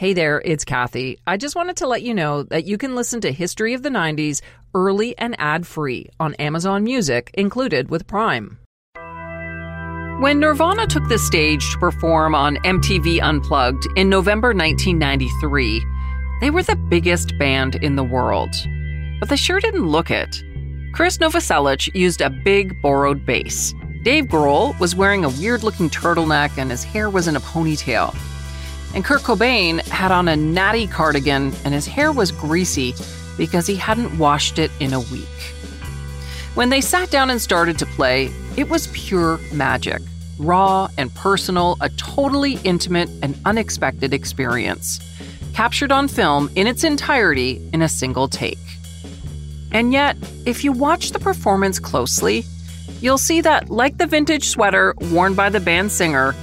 Hey there, it's Kathy. I just wanted to let you know that you can listen to History of the 90s early and ad free on Amazon Music, included with Prime. When Nirvana took the stage to perform on MTV Unplugged in November 1993, they were the biggest band in the world. But they sure didn't look it. Chris Novoselic used a big borrowed bass. Dave Grohl was wearing a weird looking turtleneck and his hair was in a ponytail. And Kurt Cobain had on a natty cardigan and his hair was greasy because he hadn't washed it in a week. When they sat down and started to play, it was pure magic. Raw and personal, a totally intimate and unexpected experience. Captured on film in its entirety in a single take. And yet, if you watch the performance closely, you'll see that, like the vintage sweater worn by the band singer,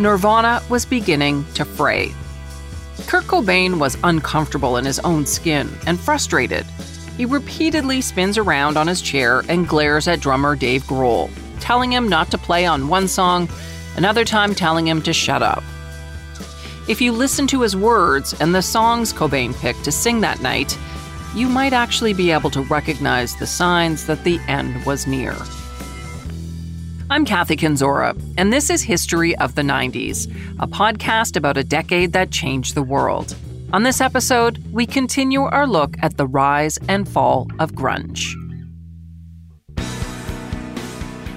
Nirvana was beginning to fray. Kurt Cobain was uncomfortable in his own skin and frustrated. He repeatedly spins around on his chair and glares at drummer Dave Grohl, telling him not to play on one song, another time telling him to shut up. If you listen to his words and the songs Cobain picked to sing that night, you might actually be able to recognize the signs that the end was near. I'm Kathy Kenzora, and this is History of the 90s, a podcast about a decade that changed the world. On this episode, we continue our look at the rise and fall of grunge.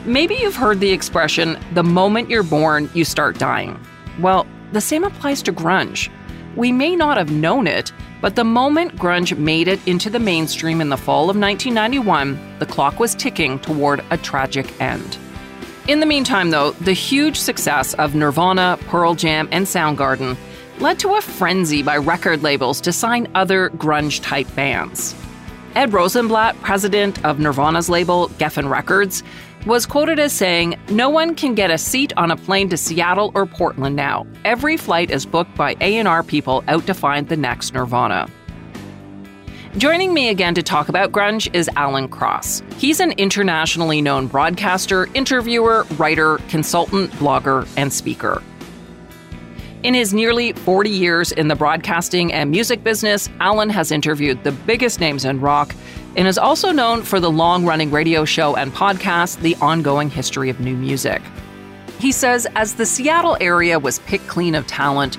Maybe you've heard the expression, the moment you're born, you start dying. Well, the same applies to grunge. We may not have known it, but the moment grunge made it into the mainstream in the fall of 1991, the clock was ticking toward a tragic end. In the meantime, though, the huge success of Nirvana, Pearl Jam, and Soundgarden led to a frenzy by record labels to sign other grunge type bands. Ed Rosenblatt, president of Nirvana's label, Geffen Records, was quoted as saying, No one can get a seat on a plane to Seattle or Portland now. Every flight is booked by A&R people out to find the next Nirvana. Joining me again to talk about grunge is Alan Cross. He's an internationally known broadcaster, interviewer, writer, consultant, blogger, and speaker. In his nearly 40 years in the broadcasting and music business, Alan has interviewed the biggest names in rock and is also known for the long running radio show and podcast, The Ongoing History of New Music. He says as the Seattle area was picked clean of talent,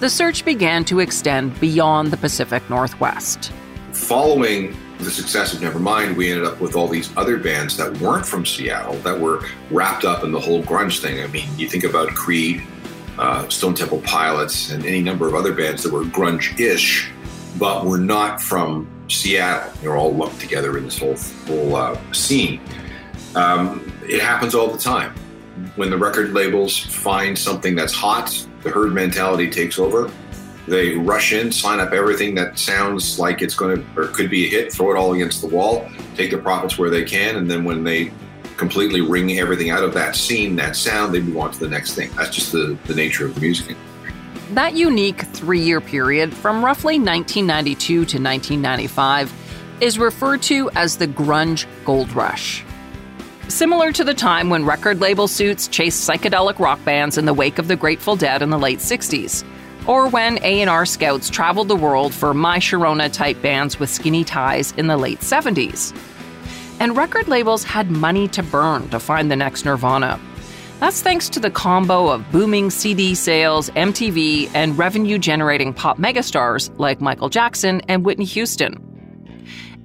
the search began to extend beyond the Pacific Northwest following the success of Nevermind, we ended up with all these other bands that weren't from Seattle that were wrapped up in the whole grunge thing. I mean, you think about Creed, uh, Stone Temple Pilots, and any number of other bands that were grunge-ish, but were not from Seattle. They're all lumped together in this whole whole uh, scene. Um, it happens all the time. When the record labels find something that's hot, the herd mentality takes over they rush in, sign up everything that sounds like it's going to or could be a hit, throw it all against the wall, take the profits where they can, and then when they completely wring everything out of that scene, that sound, they move on to the next thing. That's just the, the nature of the music That unique three year period from roughly 1992 to 1995 is referred to as the grunge gold rush. Similar to the time when record label suits chased psychedelic rock bands in the wake of the Grateful Dead in the late 60s or when A&R scouts traveled the world for My Sharona type bands with skinny ties in the late 70s. And record labels had money to burn to find the next Nirvana. That's thanks to the combo of booming CD sales, MTV, and revenue generating pop megastars like Michael Jackson and Whitney Houston.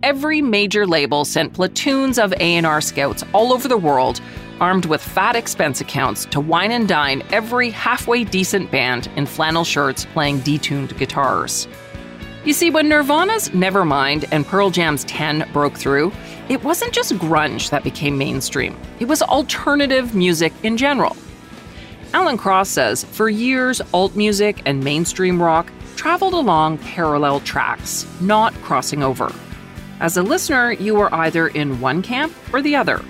Every major label sent platoons of A&R scouts all over the world armed with fat expense accounts to wine and dine every halfway decent band in flannel shirts playing detuned guitars. You see, when Nirvana's Nevermind and Pearl Jam's 10 broke through, it wasn't just grunge that became mainstream, it was alternative music in general. Alan Cross says for years, alt music and mainstream rock traveled along parallel tracks, not crossing over. As a listener, you were either in one camp or the other.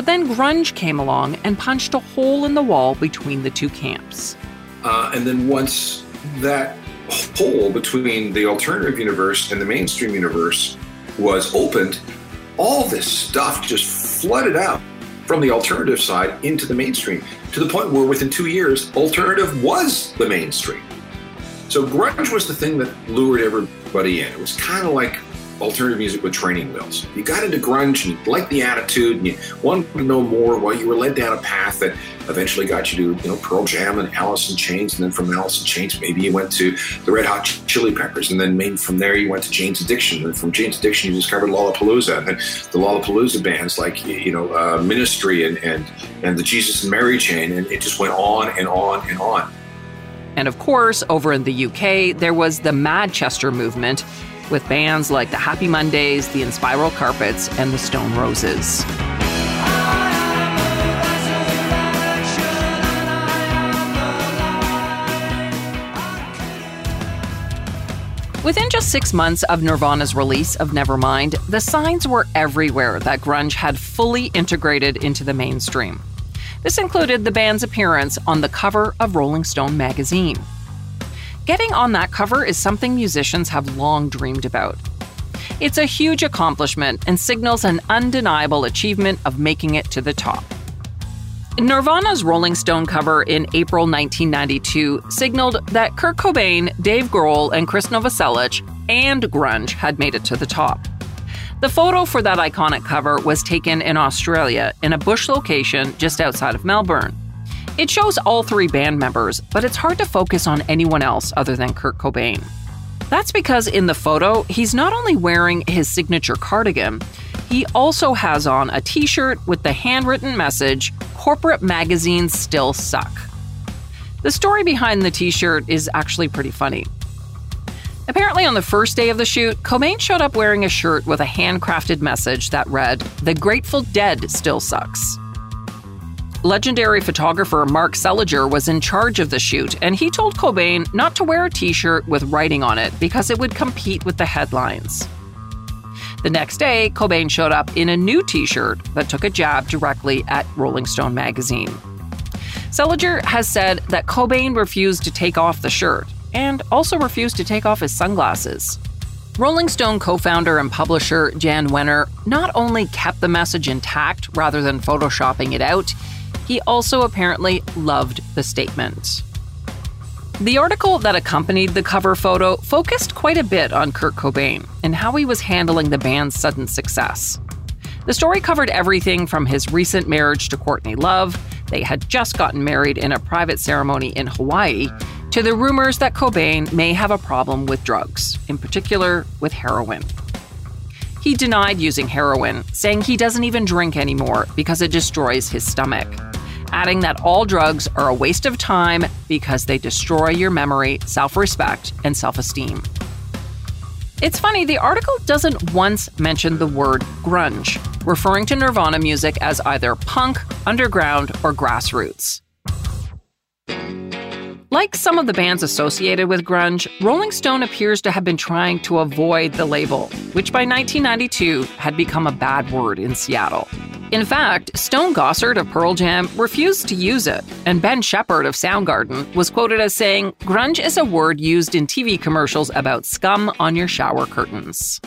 But then grunge came along and punched a hole in the wall between the two camps. Uh, and then once that hole between the alternative universe and the mainstream universe was opened, all this stuff just flooded out from the alternative side into the mainstream to the point where within two years, alternative was the mainstream. So grunge was the thing that lured everybody in. It was kind of like alternative music with training wheels. You got into grunge and you liked the attitude and you wanted to know more while you were led down a path that eventually got you to, you know, Pearl Jam and Alice in Chains. And then from Alice in Chains, maybe you went to the Red Hot Chili Peppers. And then maybe from there you went to Jane's Addiction. And from Jane's Addiction, you discovered Lollapalooza. And then the Lollapalooza bands like, you know, uh, Ministry and, and, and the Jesus and Mary chain. And it just went on and on and on. And of course, over in the UK, there was the Manchester movement with bands like the Happy Mondays, the Inspiral Carpets, and the Stone Roses. Within just six months of Nirvana's release of Nevermind, the signs were everywhere that grunge had fully integrated into the mainstream. This included the band's appearance on the cover of Rolling Stone magazine. Getting on that cover is something musicians have long dreamed about. It's a huge accomplishment and signals an undeniable achievement of making it to the top. Nirvana's Rolling Stone cover in April 1992 signaled that Kurt Cobain, Dave Grohl, and Chris Novoselic and grunge had made it to the top. The photo for that iconic cover was taken in Australia in a bush location just outside of Melbourne. It shows all three band members, but it's hard to focus on anyone else other than Kurt Cobain. That's because in the photo, he's not only wearing his signature cardigan, he also has on a t shirt with the handwritten message Corporate magazines still suck. The story behind the t shirt is actually pretty funny. Apparently, on the first day of the shoot, Cobain showed up wearing a shirt with a handcrafted message that read, The Grateful Dead still sucks. Legendary photographer Mark Seliger was in charge of the shoot, and he told Cobain not to wear a t shirt with writing on it because it would compete with the headlines. The next day, Cobain showed up in a new t shirt that took a jab directly at Rolling Stone magazine. Seliger has said that Cobain refused to take off the shirt and also refused to take off his sunglasses. Rolling Stone co founder and publisher Jan Wenner not only kept the message intact rather than photoshopping it out, he also apparently loved the statement. The article that accompanied the cover photo focused quite a bit on Kurt Cobain and how he was handling the band's sudden success. The story covered everything from his recent marriage to Courtney Love, they had just gotten married in a private ceremony in Hawaii, to the rumors that Cobain may have a problem with drugs, in particular with heroin. He denied using heroin, saying he doesn't even drink anymore because it destroys his stomach adding that all drugs are a waste of time because they destroy your memory, self respect, and self esteem. It's funny, the article doesn't once mention the word grunge, referring to Nirvana music as either punk, underground, or grassroots. Like some of the bands associated with grunge, Rolling Stone appears to have been trying to avoid the label, which by 1992 had become a bad word in Seattle. In fact, Stone Gossard of Pearl Jam refused to use it, and Ben Shepherd of Soundgarden was quoted as saying, Grunge is a word used in TV commercials about scum on your shower curtains.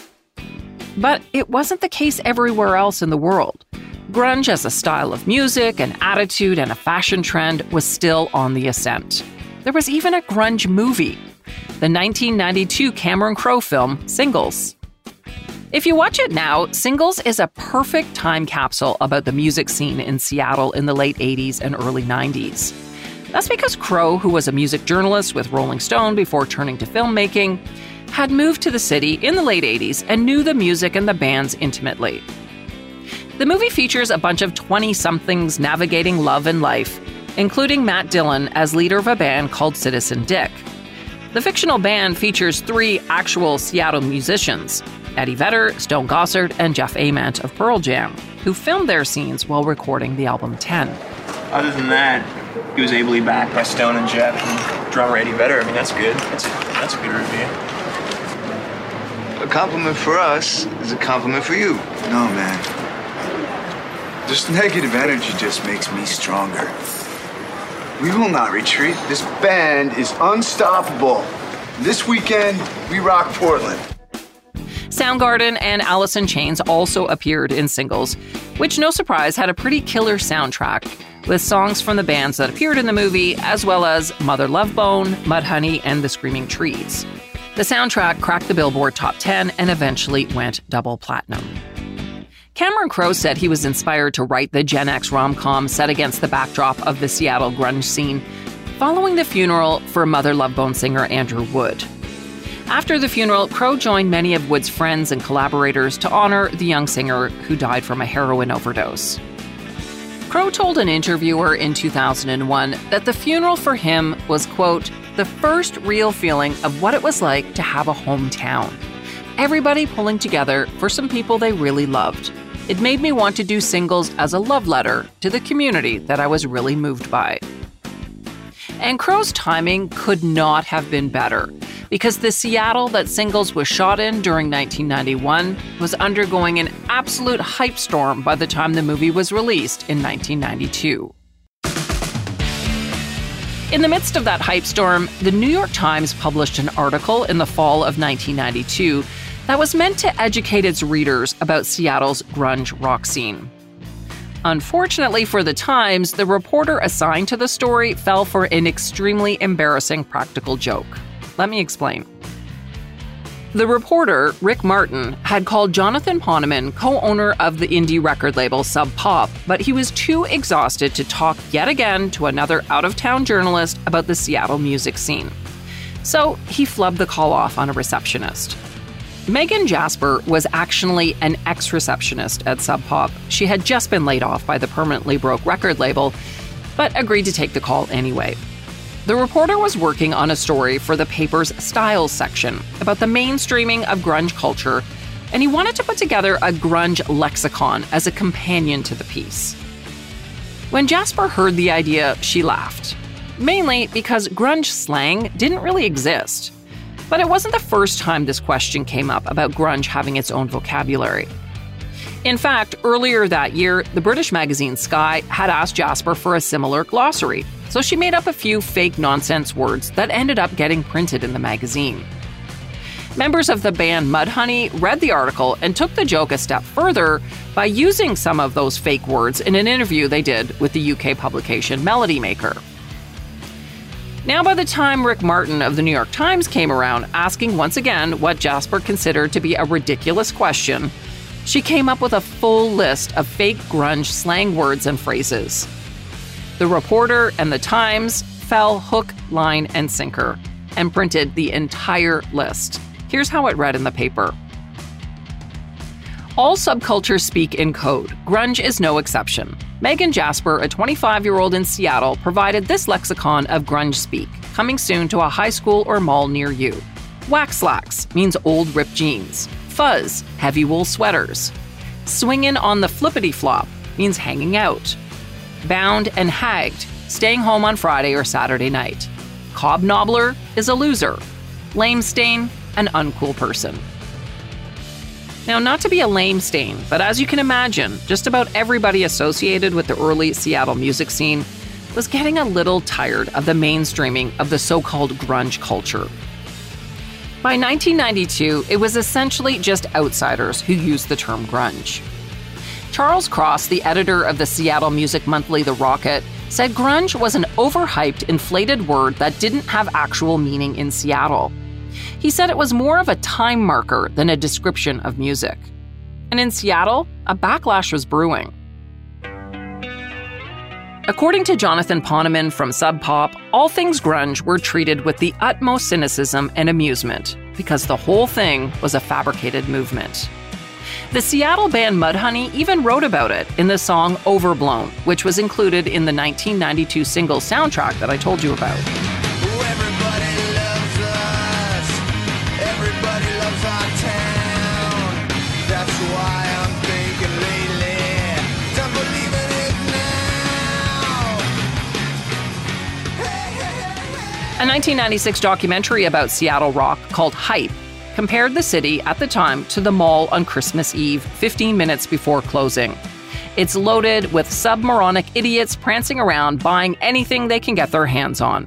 But it wasn't the case everywhere else in the world. Grunge as a style of music, an attitude, and a fashion trend was still on the ascent. There was even a grunge movie, the 1992 Cameron Crowe film Singles. If you watch it now, Singles is a perfect time capsule about the music scene in Seattle in the late 80s and early 90s. That's because Crowe, who was a music journalist with Rolling Stone before turning to filmmaking, had moved to the city in the late 80s and knew the music and the bands intimately. The movie features a bunch of 20 somethings navigating love and life including Matt Dillon as leader of a band called Citizen Dick. The fictional band features three actual Seattle musicians Eddie Vedder, Stone Gossard, and Jeff Ament of Pearl Jam, who filmed their scenes while recording the album 10. Other than that, he was ably backed by Stone and Jeff and drummer Eddie Vedder. I mean, that's good. That's, that's a good review. A compliment for us is a compliment for you. No, man. This negative energy just makes me stronger. We will not retreat. This band is unstoppable. This weekend, we rock Portland. Soundgarden and Alice in Chains also appeared in singles, which, no surprise, had a pretty killer soundtrack, with songs from the bands that appeared in the movie, as well as Mother Love Bone, Mudhoney, and The Screaming Trees. The soundtrack cracked the Billboard Top 10 and eventually went double platinum. Cameron Crowe said he was inspired to write the Gen X rom com set against the backdrop of the Seattle grunge scene following the funeral for Mother Love Bone singer Andrew Wood. After the funeral, Crowe joined many of Wood's friends and collaborators to honor the young singer who died from a heroin overdose. Crowe told an interviewer in 2001 that the funeral for him was, quote, the first real feeling of what it was like to have a hometown. Everybody pulling together for some people they really loved. It made me want to do singles as a love letter to the community that I was really moved by. And Crowe's timing could not have been better because the Seattle that Singles was shot in during 1991 was undergoing an absolute hype storm by the time the movie was released in 1992. In the midst of that hype storm, the New York Times published an article in the fall of 1992 that was meant to educate its readers about Seattle's grunge rock scene. Unfortunately for the Times, the reporter assigned to the story fell for an extremely embarrassing practical joke. Let me explain. The reporter, Rick Martin, had called Jonathan Poneman co owner of the indie record label Sub Pop, but he was too exhausted to talk yet again to another out of town journalist about the Seattle music scene. So he flubbed the call off on a receptionist. Megan Jasper was actually an ex receptionist at Sub Pop. She had just been laid off by the permanently broke record label, but agreed to take the call anyway. The reporter was working on a story for the paper's styles section about the mainstreaming of grunge culture, and he wanted to put together a grunge lexicon as a companion to the piece. When Jasper heard the idea, she laughed, mainly because grunge slang didn't really exist. But it wasn't the first time this question came up about grunge having its own vocabulary. In fact, earlier that year, the British magazine Sky had asked Jasper for a similar glossary, so she made up a few fake nonsense words that ended up getting printed in the magazine. Members of the band Mudhoney read the article and took the joke a step further by using some of those fake words in an interview they did with the UK publication Melody Maker. Now, by the time Rick Martin of the New York Times came around asking once again what Jasper considered to be a ridiculous question, she came up with a full list of fake grunge slang words and phrases. The reporter and the Times fell hook, line, and sinker and printed the entire list. Here's how it read in the paper. All subcultures speak in code. Grunge is no exception. Megan Jasper, a 25 year old in Seattle, provided this lexicon of grunge speak, coming soon to a high school or mall near you. Wax slacks means old ripped jeans. Fuzz, heavy wool sweaters. Swingin' on the flippity flop means hanging out bound, and hagged, staying home on Friday or Saturday night. Cobnobbler is a loser. Lame stain, an uncool person. Now, not to be a lame stain, but as you can imagine, just about everybody associated with the early Seattle music scene was getting a little tired of the mainstreaming of the so called grunge culture. By 1992, it was essentially just outsiders who used the term grunge. Charles Cross, the editor of the Seattle music monthly The Rocket, said grunge was an overhyped, inflated word that didn't have actual meaning in Seattle. He said it was more of a time marker than a description of music. And in Seattle, a backlash was brewing. According to Jonathan Poneman from Sub Pop, all things grunge were treated with the utmost cynicism and amusement because the whole thing was a fabricated movement. The Seattle band Mudhoney even wrote about it in the song Overblown, which was included in the 1992 single soundtrack that I told you about. A 1996 documentary about Seattle rock called Hype compared the city at the time to the mall on Christmas Eve, 15 minutes before closing. It's loaded with submoronic idiots prancing around buying anything they can get their hands on.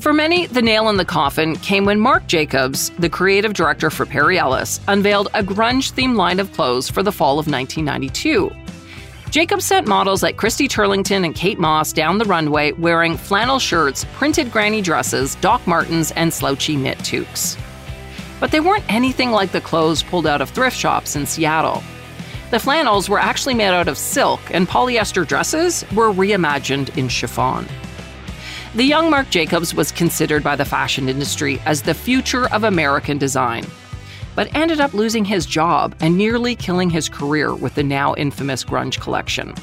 For many, the nail in the coffin came when Marc Jacobs, the creative director for Perry Ellis, unveiled a grunge themed line of clothes for the fall of 1992. Jacobs sent models like Christy Turlington and Kate Moss down the runway wearing flannel shirts, printed granny dresses, Doc Martens, and slouchy knit toques. But they weren't anything like the clothes pulled out of thrift shops in Seattle. The flannels were actually made out of silk, and polyester dresses were reimagined in chiffon. The young Marc Jacobs was considered by the fashion industry as the future of American design, but ended up losing his job and nearly killing his career with the now infamous grunge collection.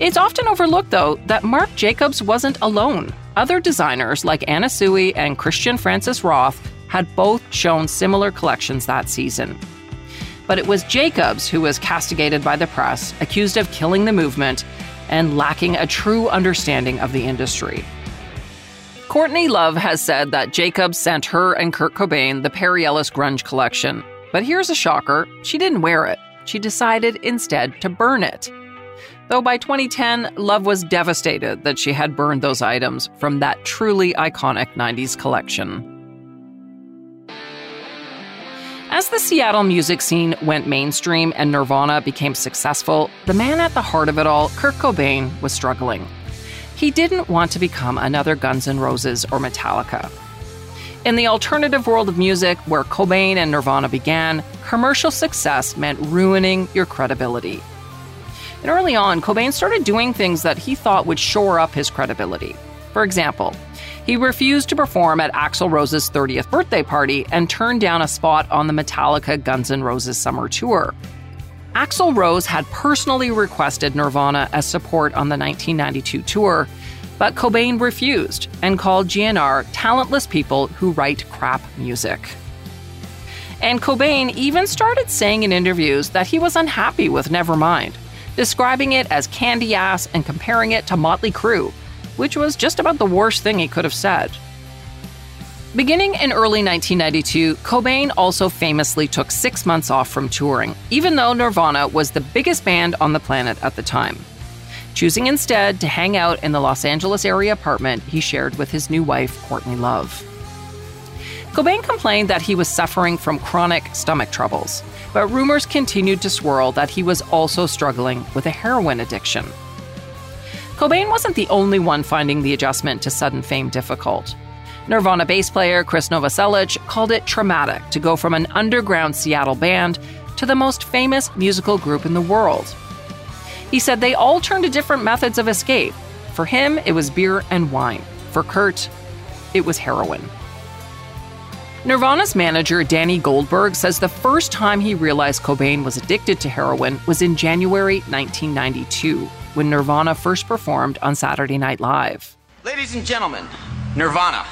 It's often overlooked, though, that Marc Jacobs wasn't alone. Other designers like Anna Sui and Christian Francis Roth had both shown similar collections that season but it was Jacobs who was castigated by the press, accused of killing the movement and lacking a true understanding of the industry. Courtney Love has said that Jacobs sent her and Kurt Cobain the Perry Ellis Grunge collection. But here's a shocker she didn't wear it. She decided instead to burn it. Though by 2010, Love was devastated that she had burned those items from that truly iconic 90s collection. As the Seattle music scene went mainstream and Nirvana became successful, the man at the heart of it all, Kurt Cobain, was struggling. He didn't want to become another Guns N' Roses or Metallica. In the alternative world of music, where Cobain and Nirvana began, commercial success meant ruining your credibility. And early on, Cobain started doing things that he thought would shore up his credibility. For example, he refused to perform at Axl Rose's 30th birthday party and turned down a spot on the Metallica Guns N' Roses summer tour. Axl Rose had personally requested Nirvana as support on the 1992 tour, but Cobain refused and called GNR talentless people who write crap music. And Cobain even started saying in interviews that he was unhappy with Nevermind, describing it as candy ass and comparing it to Motley Crue, which was just about the worst thing he could have said. Beginning in early 1992, Cobain also famously took six months off from touring, even though Nirvana was the biggest band on the planet at the time, choosing instead to hang out in the Los Angeles area apartment he shared with his new wife, Courtney Love. Cobain complained that he was suffering from chronic stomach troubles, but rumors continued to swirl that he was also struggling with a heroin addiction. Cobain wasn't the only one finding the adjustment to sudden fame difficult. Nirvana bass player Chris Novoselic called it traumatic to go from an underground Seattle band to the most famous musical group in the world. He said they all turned to different methods of escape. For him, it was beer and wine. For Kurt, it was heroin. Nirvana's manager, Danny Goldberg, says the first time he realized Cobain was addicted to heroin was in January 1992 when Nirvana first performed on Saturday Night Live. Ladies and gentlemen, Nirvana.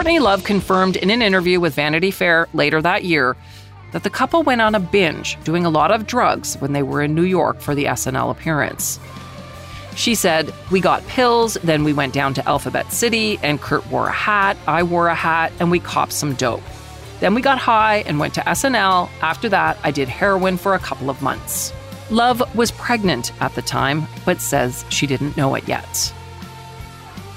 Courtney Love confirmed in an interview with Vanity Fair later that year that the couple went on a binge, doing a lot of drugs when they were in New York for the SNL appearance. She said, We got pills, then we went down to Alphabet City, and Kurt wore a hat, I wore a hat, and we copped some dope. Then we got high and went to SNL. After that, I did heroin for a couple of months. Love was pregnant at the time, but says she didn't know it yet.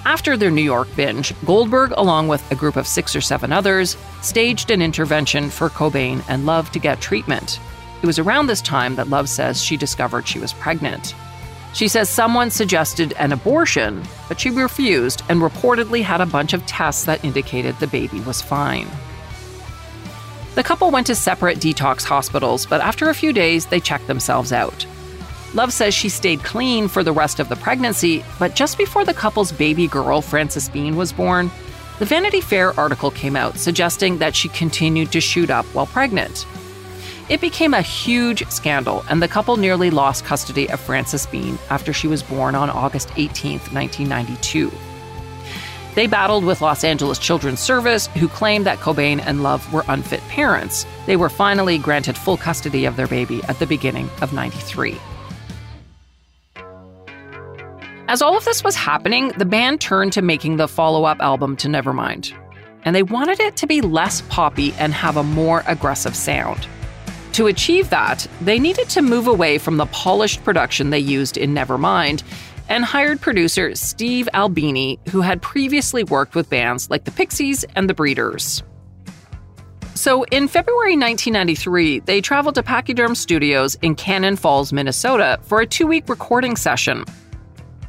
After their New York binge, Goldberg, along with a group of six or seven others, staged an intervention for Cobain and Love to get treatment. It was around this time that Love says she discovered she was pregnant. She says someone suggested an abortion, but she refused and reportedly had a bunch of tests that indicated the baby was fine. The couple went to separate detox hospitals, but after a few days, they checked themselves out. Love says she stayed clean for the rest of the pregnancy, but just before the couple's baby girl, Frances Bean, was born, the Vanity Fair article came out suggesting that she continued to shoot up while pregnant. It became a huge scandal, and the couple nearly lost custody of Frances Bean after she was born on August 18, 1992. They battled with Los Angeles Children's Service, who claimed that Cobain and Love were unfit parents. They were finally granted full custody of their baby at the beginning of 93. As all of this was happening, the band turned to making the follow up album to Nevermind. And they wanted it to be less poppy and have a more aggressive sound. to achieve that, they needed to move away from the polished production they used in Nevermind and hired producer Steve Albini, who had previously worked with bands like the Pixies and the Breeders. So, in February 1993, they traveled to Pachyderm Studios in Cannon Falls, Minnesota for a two week recording session.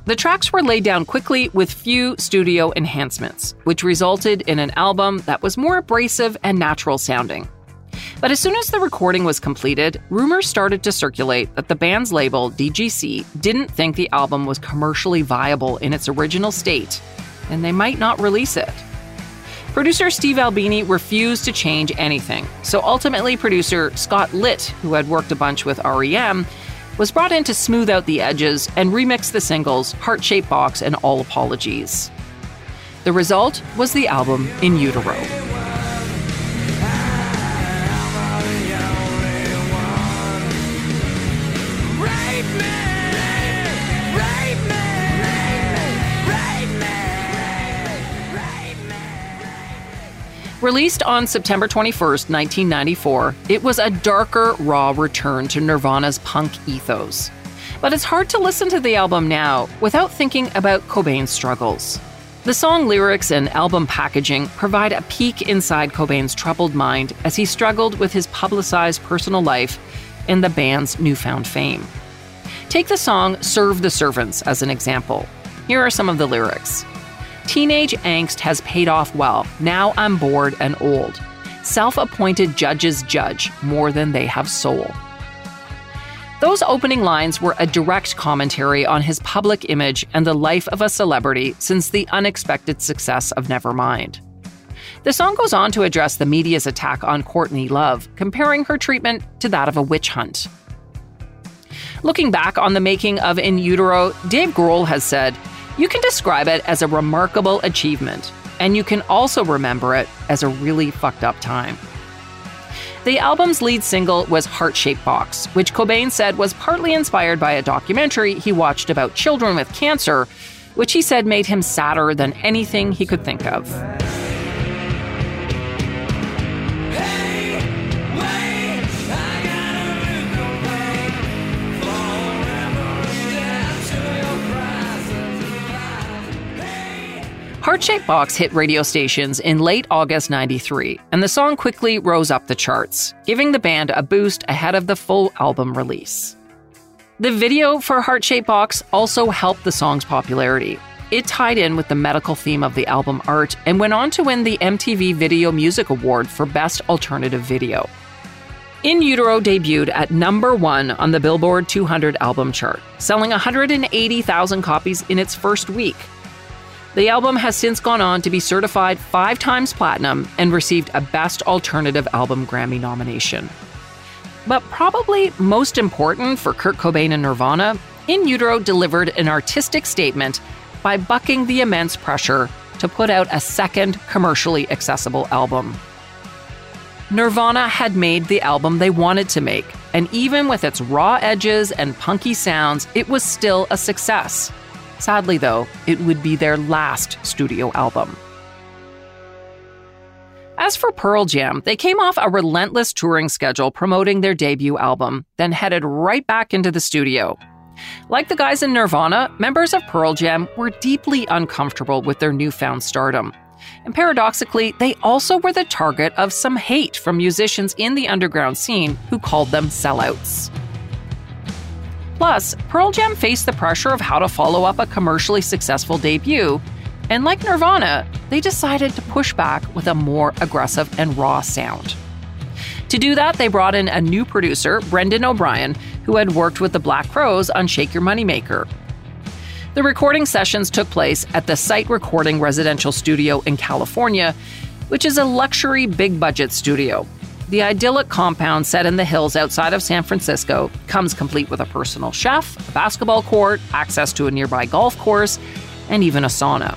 The tracks were laid down quickly with few studio enhancements, which resulted in an album that was more abrasive and natural sounding. But as soon as the recording was completed, rumors started to circulate that the band's label, DGC, didn't think the album was commercially viable in its original state, and they might not release it. Producer Steve Albini refused to change anything, so ultimately, producer Scott Litt, who had worked a bunch with REM, was brought in to smooth out the edges and remix the singles Heart Shaped Box and All Apologies. The result was the album In Utero. Released on September 21st, 1994, it was a darker, raw return to Nirvana's punk ethos. But it's hard to listen to the album now without thinking about Cobain's struggles. The song lyrics and album packaging provide a peek inside Cobain's troubled mind as he struggled with his publicized personal life and the band's newfound fame. Take the song Serve the Servants as an example. Here are some of the lyrics. Teenage angst has paid off well. Now I'm bored and old. Self appointed judges judge more than they have soul. Those opening lines were a direct commentary on his public image and the life of a celebrity since the unexpected success of Nevermind. The song goes on to address the media's attack on Courtney Love, comparing her treatment to that of a witch hunt. Looking back on the making of In Utero, Dave Grohl has said, you can describe it as a remarkable achievement, and you can also remember it as a really fucked up time. The album's lead single was Heart Shaped Box, which Cobain said was partly inspired by a documentary he watched about children with cancer, which he said made him sadder than anything he could think of. Heart Shaped Box hit radio stations in late August 93, and the song quickly rose up the charts, giving the band a boost ahead of the full album release. The video for Heart Shaped Box also helped the song's popularity. It tied in with the medical theme of the album art and went on to win the MTV Video Music Award for Best Alternative Video. In Utero debuted at number one on the Billboard 200 album chart, selling 180,000 copies in its first week, the album has since gone on to be certified five times platinum and received a Best Alternative Album Grammy nomination. But probably most important for Kurt Cobain and Nirvana, In Utero delivered an artistic statement by bucking the immense pressure to put out a second commercially accessible album. Nirvana had made the album they wanted to make, and even with its raw edges and punky sounds, it was still a success. Sadly, though, it would be their last studio album. As for Pearl Jam, they came off a relentless touring schedule promoting their debut album, then headed right back into the studio. Like the guys in Nirvana, members of Pearl Jam were deeply uncomfortable with their newfound stardom. And paradoxically, they also were the target of some hate from musicians in the underground scene who called them sellouts. Plus, Pearl Jam faced the pressure of how to follow up a commercially successful debut, and like Nirvana, they decided to push back with a more aggressive and raw sound. To do that, they brought in a new producer, Brendan O'Brien, who had worked with the Black Crowes on Shake Your Moneymaker. The recording sessions took place at the Site Recording Residential Studio in California, which is a luxury big budget studio the idyllic compound set in the hills outside of San Francisco comes complete with a personal chef, a basketball court, access to a nearby golf course, and even a sauna.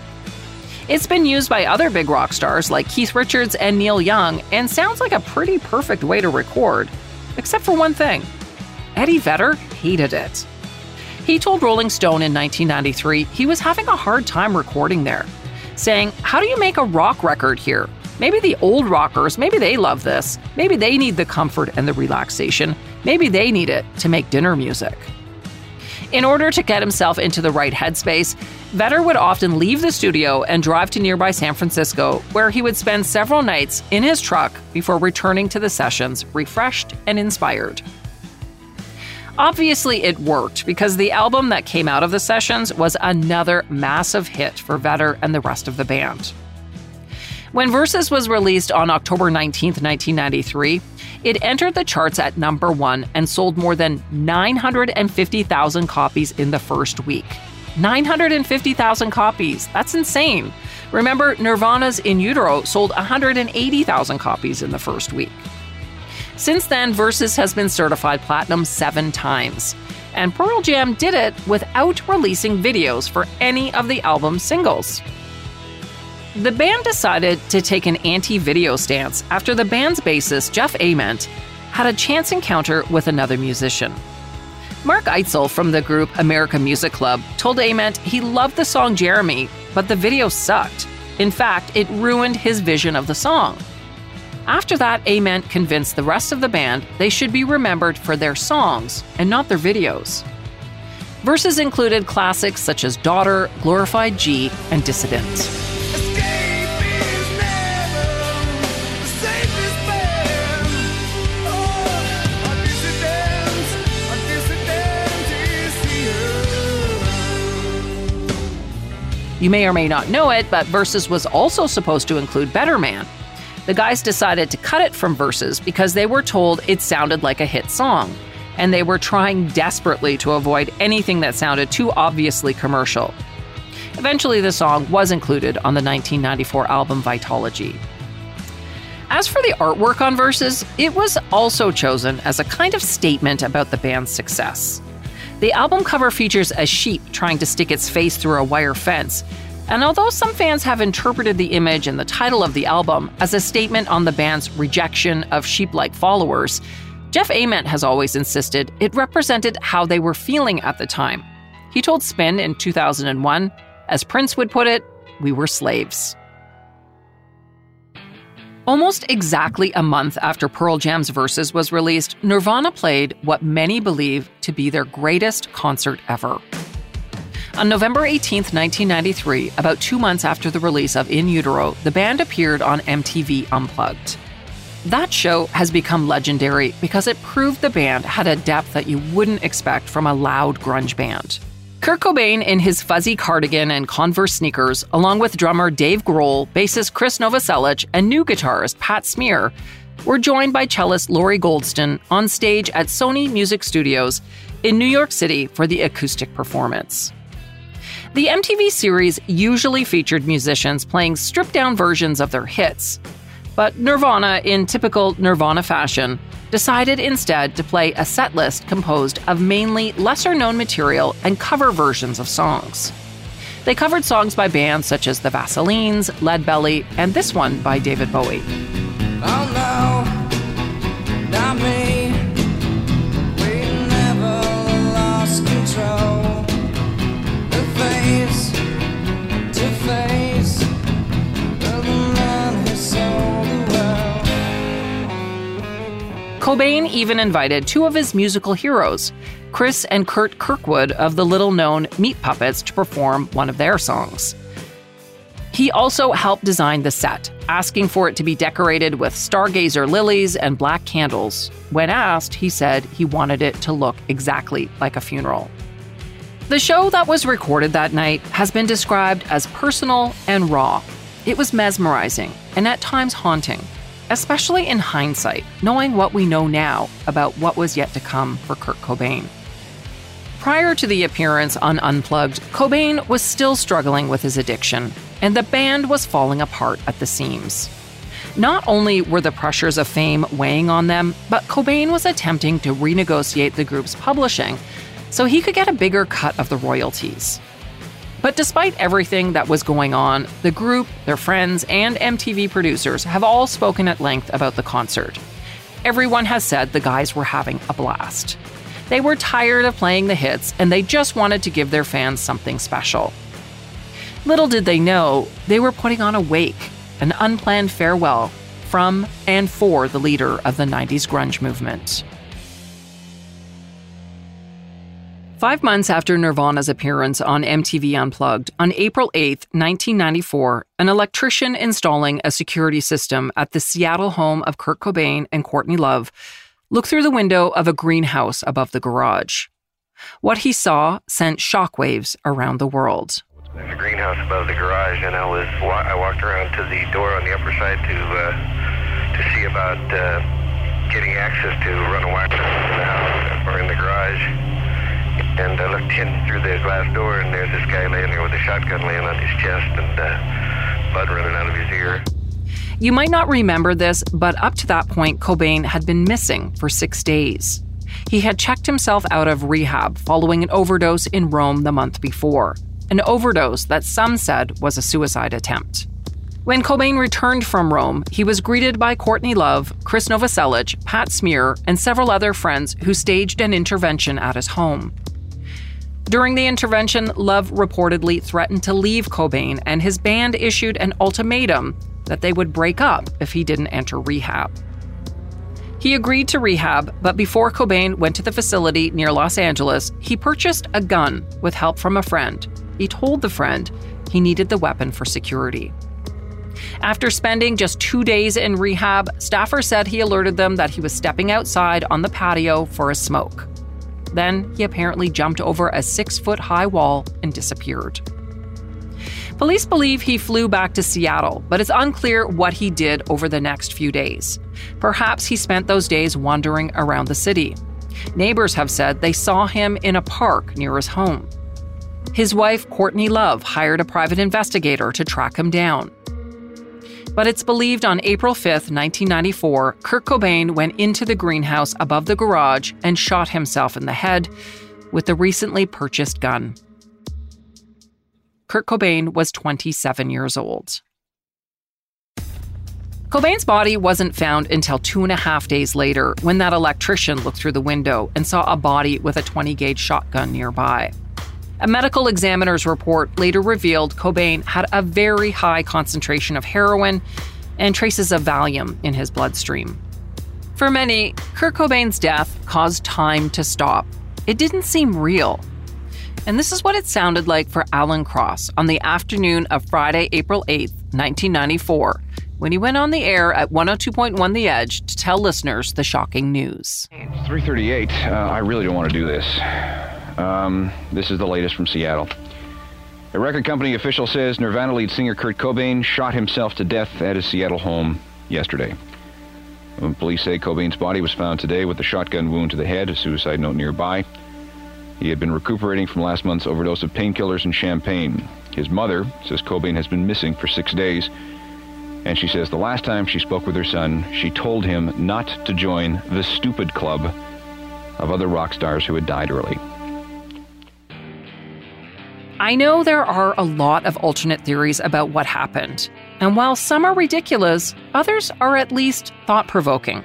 It's been used by other big rock stars like Keith Richards and Neil Young and sounds like a pretty perfect way to record. Except for one thing Eddie Vedder hated it. He told Rolling Stone in 1993 he was having a hard time recording there, saying, How do you make a rock record here? Maybe the old rockers, maybe they love this. Maybe they need the comfort and the relaxation. Maybe they need it to make dinner music. In order to get himself into the right headspace, Vedder would often leave the studio and drive to nearby San Francisco, where he would spend several nights in his truck before returning to the sessions refreshed and inspired. Obviously, it worked because the album that came out of the sessions was another massive hit for Vedder and the rest of the band. When Versus was released on October 19, 1993, it entered the charts at number one and sold more than 950,000 copies in the first week. 950,000 copies. That's insane. Remember, Nirvana's In Utero sold 180,000 copies in the first week. Since then, Versus has been certified platinum seven times. And Pearl Jam did it without releasing videos for any of the album's singles. The band decided to take an anti video stance after the band's bassist, Jeff Ament, had a chance encounter with another musician. Mark Eitzel from the group American Music Club told Ament he loved the song Jeremy, but the video sucked. In fact, it ruined his vision of the song. After that, Ament convinced the rest of the band they should be remembered for their songs and not their videos. Versus included classics such as Daughter, Glorified G, and Dissident. You may or may not know it, but Versus was also supposed to include Better Man. The guys decided to cut it from Versus because they were told it sounded like a hit song, and they were trying desperately to avoid anything that sounded too obviously commercial. Eventually, the song was included on the 1994 album Vitology. As for the artwork on Versus, it was also chosen as a kind of statement about the band's success. The album cover features a sheep trying to stick its face through a wire fence. And although some fans have interpreted the image and the title of the album as a statement on the band's rejection of sheep like followers, Jeff Ament has always insisted it represented how they were feeling at the time. He told Spin in 2001, as Prince would put it, we were slaves. Almost exactly a month after Pearl Jam's Versus was released, Nirvana played what many believe to be their greatest concert ever. On November 18, 1993, about two months after the release of In Utero, the band appeared on MTV Unplugged. That show has become legendary because it proved the band had a depth that you wouldn't expect from a loud grunge band. Kurt Cobain in his fuzzy cardigan and Converse sneakers, along with drummer Dave Grohl, bassist Chris Novoselic, and new guitarist Pat Smear, were joined by cellist Lori Goldston on stage at Sony Music Studios in New York City for the acoustic performance. The MTV series usually featured musicians playing stripped down versions of their hits, but Nirvana, in typical Nirvana fashion, decided instead to play a set list composed of mainly lesser known material and cover versions of songs. They covered songs by bands such as the Vaselines, Lead Belly, and this one by David Bowie. Oh no, Cobain even invited two of his musical heroes, Chris and Kurt Kirkwood of the little known Meat Puppets, to perform one of their songs. He also helped design the set, asking for it to be decorated with stargazer lilies and black candles. When asked, he said he wanted it to look exactly like a funeral. The show that was recorded that night has been described as personal and raw. It was mesmerizing and at times haunting especially in hindsight, knowing what we know now about what was yet to come for Kurt Cobain. Prior to the appearance on Unplugged, Cobain was still struggling with his addiction, and the band was falling apart at the seams. Not only were the pressures of fame weighing on them, but Cobain was attempting to renegotiate the group's publishing so he could get a bigger cut of the royalties. But despite everything that was going on, the group, their friends, and MTV producers have all spoken at length about the concert. Everyone has said the guys were having a blast. They were tired of playing the hits and they just wanted to give their fans something special. Little did they know, they were putting on a wake, an unplanned farewell from and for the leader of the 90s grunge movement. Five months after Nirvana's appearance on MTV Unplugged, on April 8, 1994, an electrician installing a security system at the Seattle home of Kurt Cobain and Courtney Love looked through the window of a greenhouse above the garage. What he saw sent shockwaves around the world. There's a greenhouse above the garage, and I was I walked around to the door on the upper side to uh, to see about uh, getting access to run a wire in the house or in the garage. And I looked in through the glass door, and there's this guy laying there with a shotgun laying on his chest and uh, blood running out of his ear. You might not remember this, but up to that point, Cobain had been missing for six days. He had checked himself out of rehab following an overdose in Rome the month before, an overdose that some said was a suicide attempt. When Cobain returned from Rome, he was greeted by Courtney Love, Chris Novoselic, Pat Smear, and several other friends who staged an intervention at his home. During the intervention, Love reportedly threatened to leave Cobain, and his band issued an ultimatum that they would break up if he didn't enter rehab. He agreed to rehab, but before Cobain went to the facility near Los Angeles, he purchased a gun with help from a friend. He told the friend he needed the weapon for security. After spending just two days in rehab, staffers said he alerted them that he was stepping outside on the patio for a smoke. Then he apparently jumped over a six foot high wall and disappeared. Police believe he flew back to Seattle, but it's unclear what he did over the next few days. Perhaps he spent those days wandering around the city. Neighbors have said they saw him in a park near his home. His wife, Courtney Love, hired a private investigator to track him down. But it's believed on April 5, 1994, Kurt Cobain went into the greenhouse above the garage and shot himself in the head with the recently purchased gun. Kurt Cobain was 27 years old. Cobain's body wasn't found until two and a half days later when that electrician looked through the window and saw a body with a 20 gauge shotgun nearby. A medical examiner's report later revealed Cobain had a very high concentration of heroin and traces of Valium in his bloodstream. For many, Kurt Cobain's death caused time to stop. It didn't seem real. And this is what it sounded like for Alan Cross on the afternoon of Friday, April 8, 1994, when he went on the air at 102.1 The Edge to tell listeners the shocking news. It's 338, uh, I really don't want to do this. Um, this is the latest from Seattle. A record company official says Nirvana lead singer Kurt Cobain shot himself to death at his Seattle home yesterday. Police say Cobain's body was found today with a shotgun wound to the head, a suicide note nearby. He had been recuperating from last month's overdose of painkillers and champagne. His mother says Cobain has been missing for six days, and she says the last time she spoke with her son, she told him not to join the stupid club of other rock stars who had died early. I know there are a lot of alternate theories about what happened, and while some are ridiculous, others are at least thought provoking.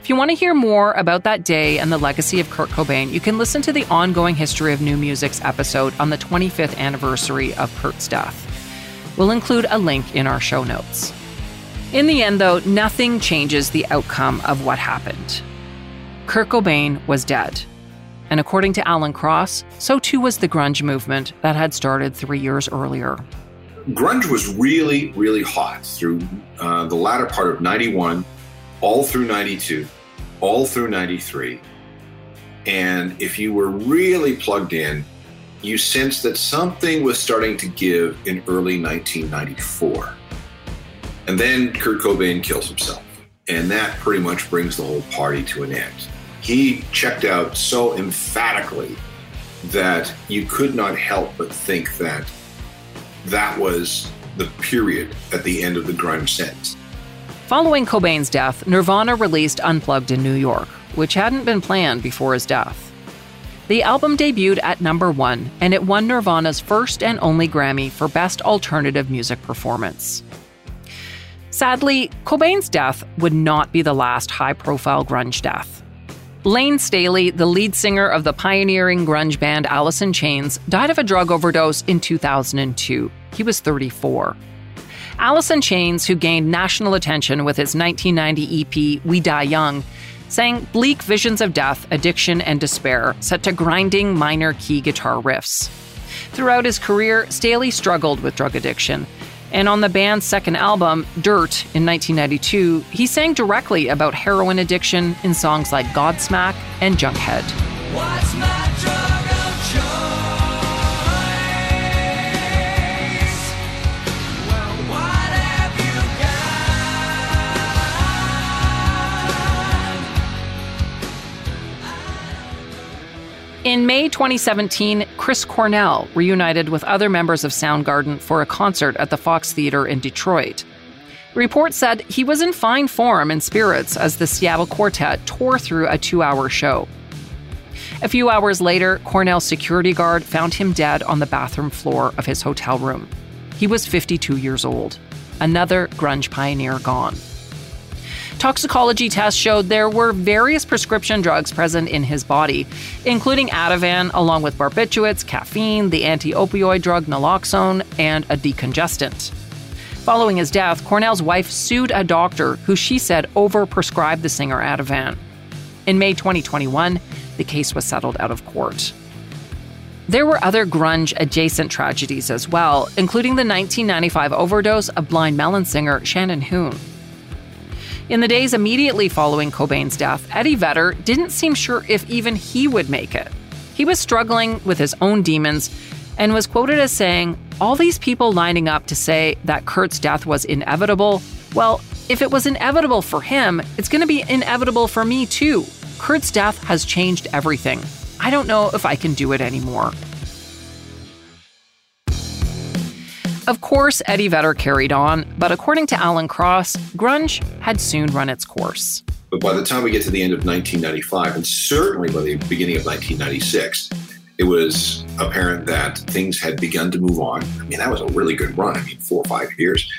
If you want to hear more about that day and the legacy of Kurt Cobain, you can listen to the ongoing history of new music's episode on the 25th anniversary of Kurt's death. We'll include a link in our show notes. In the end, though, nothing changes the outcome of what happened. Kurt Cobain was dead. And according to Alan Cross, so too was the grunge movement that had started three years earlier. Grunge was really, really hot through uh, the latter part of 91, all through 92, all through 93. And if you were really plugged in, you sensed that something was starting to give in early 1994. And then Kurt Cobain kills himself. And that pretty much brings the whole party to an end he checked out so emphatically that you could not help but think that that was the period at the end of the grunge sentence. Following Cobain's death, Nirvana released Unplugged in New York, which hadn't been planned before his death. The album debuted at number one, and it won Nirvana's first and only Grammy for Best Alternative Music Performance. Sadly, Cobain's death would not be the last high profile grunge death. Layne Staley, the lead singer of the pioneering grunge band Alice in Chains, died of a drug overdose in 2002. He was 34. Alice in Chains, who gained national attention with his 1990 EP We Die Young, sang bleak visions of death, addiction, and despair set to grinding minor key guitar riffs. Throughout his career, Staley struggled with drug addiction, and on the band's second album, Dirt, in 1992, he sang directly about heroin addiction in songs like Godsmack and Junkhead. In May 2017, Chris Cornell reunited with other members of Soundgarden for a concert at the Fox Theater in Detroit. Reports said he was in fine form and spirits as the Seattle Quartet tore through a two hour show. A few hours later, Cornell's security guard found him dead on the bathroom floor of his hotel room. He was 52 years old. Another grunge pioneer gone. Toxicology tests showed there were various prescription drugs present in his body, including Ativan, along with barbiturates, caffeine, the anti opioid drug naloxone, and a decongestant. Following his death, Cornell's wife sued a doctor who she said overprescribed the singer Ativan. In May 2021, the case was settled out of court. There were other grunge adjacent tragedies as well, including the 1995 overdose of Blind Melon singer Shannon Hoon. In the days immediately following Cobain's death, Eddie Vedder didn't seem sure if even he would make it. He was struggling with his own demons and was quoted as saying, All these people lining up to say that Kurt's death was inevitable, well, if it was inevitable for him, it's going to be inevitable for me too. Kurt's death has changed everything. I don't know if I can do it anymore. Of course, Eddie Vedder carried on, but according to Alan Cross, grunge had soon run its course. But by the time we get to the end of 1995, and certainly by the beginning of 1996, it was apparent that things had begun to move on. I mean, that was a really good run. I mean, four or five years.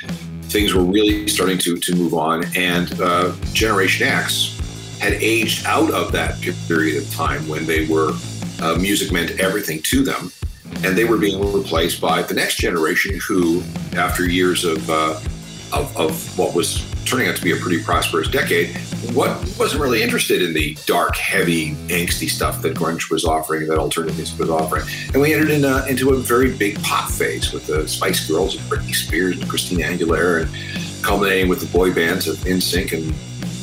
Things were really starting to, to move on, and uh, Generation X had aged out of that period of time when they were uh, music meant everything to them and they were being replaced by the next generation who, after years of, uh, of, of, what was turning out to be a pretty prosperous decade, what wasn't really interested in the dark, heavy, angsty stuff that grunge was offering, that alternative music was offering. And we entered in a, into a very big pop phase with the Spice Girls and Britney Spears and Christina Aguilera, and culminating with the boy bands of NSYNC and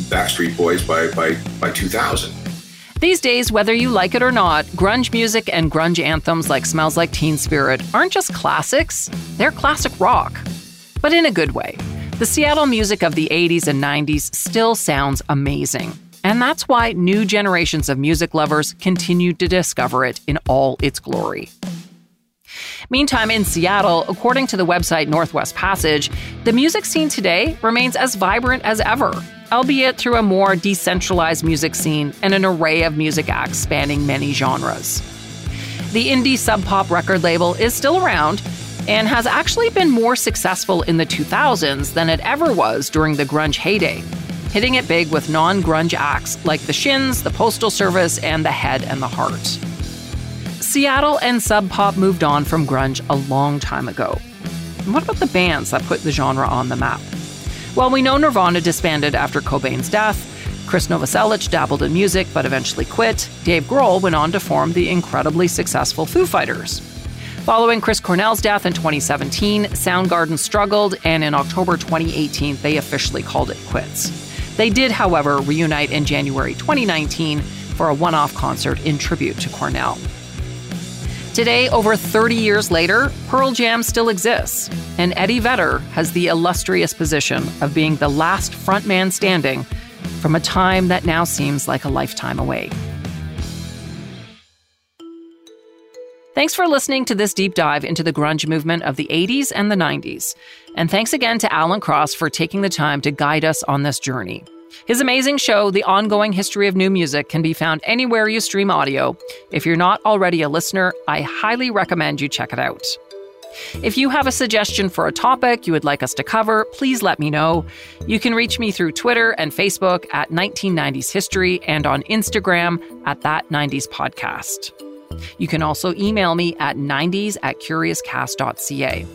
Backstreet Boys by, by, by 2000. These days, whether you like it or not, grunge music and grunge anthems like Smells Like Teen Spirit aren't just classics, they're classic rock. But in a good way. The Seattle music of the 80s and 90s still sounds amazing. And that's why new generations of music lovers continue to discover it in all its glory. Meantime, in Seattle, according to the website Northwest Passage, the music scene today remains as vibrant as ever albeit through a more decentralized music scene and an array of music acts spanning many genres. The indie sub pop record label is still around and has actually been more successful in the 2000s than it ever was during the grunge heyday, hitting it big with non grunge acts like The Shins, The Postal Service, and The Head and the Heart. Seattle and sub pop moved on from grunge a long time ago. What about the bands that put the genre on the map? While we know Nirvana disbanded after Cobain's death, Chris Novoselic dabbled in music but eventually quit, Dave Grohl went on to form the incredibly successful Foo Fighters. Following Chris Cornell's death in 2017, Soundgarden struggled, and in October 2018, they officially called it quits. They did, however, reunite in January 2019 for a one off concert in tribute to Cornell. Today, over 30 years later, Pearl Jam still exists, and Eddie Vedder has the illustrious position of being the last frontman standing from a time that now seems like a lifetime away. Thanks for listening to this deep dive into the grunge movement of the 80s and the 90s. And thanks again to Alan Cross for taking the time to guide us on this journey. His amazing show, The Ongoing History of New Music, can be found anywhere you stream audio. If you're not already a listener, I highly recommend you check it out. If you have a suggestion for a topic you would like us to cover, please let me know. You can reach me through Twitter and Facebook at 1990s History and on Instagram at That 90s Podcast. You can also email me at 90s at curiouscast.ca.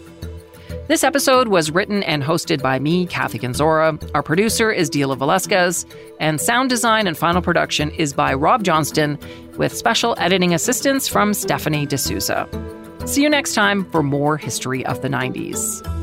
This episode was written and hosted by me, Kathy Kenzora. Our producer is Dila Velasquez, and sound design and final production is by Rob Johnston, with special editing assistance from Stephanie D'Souza. See you next time for more History of the 90s.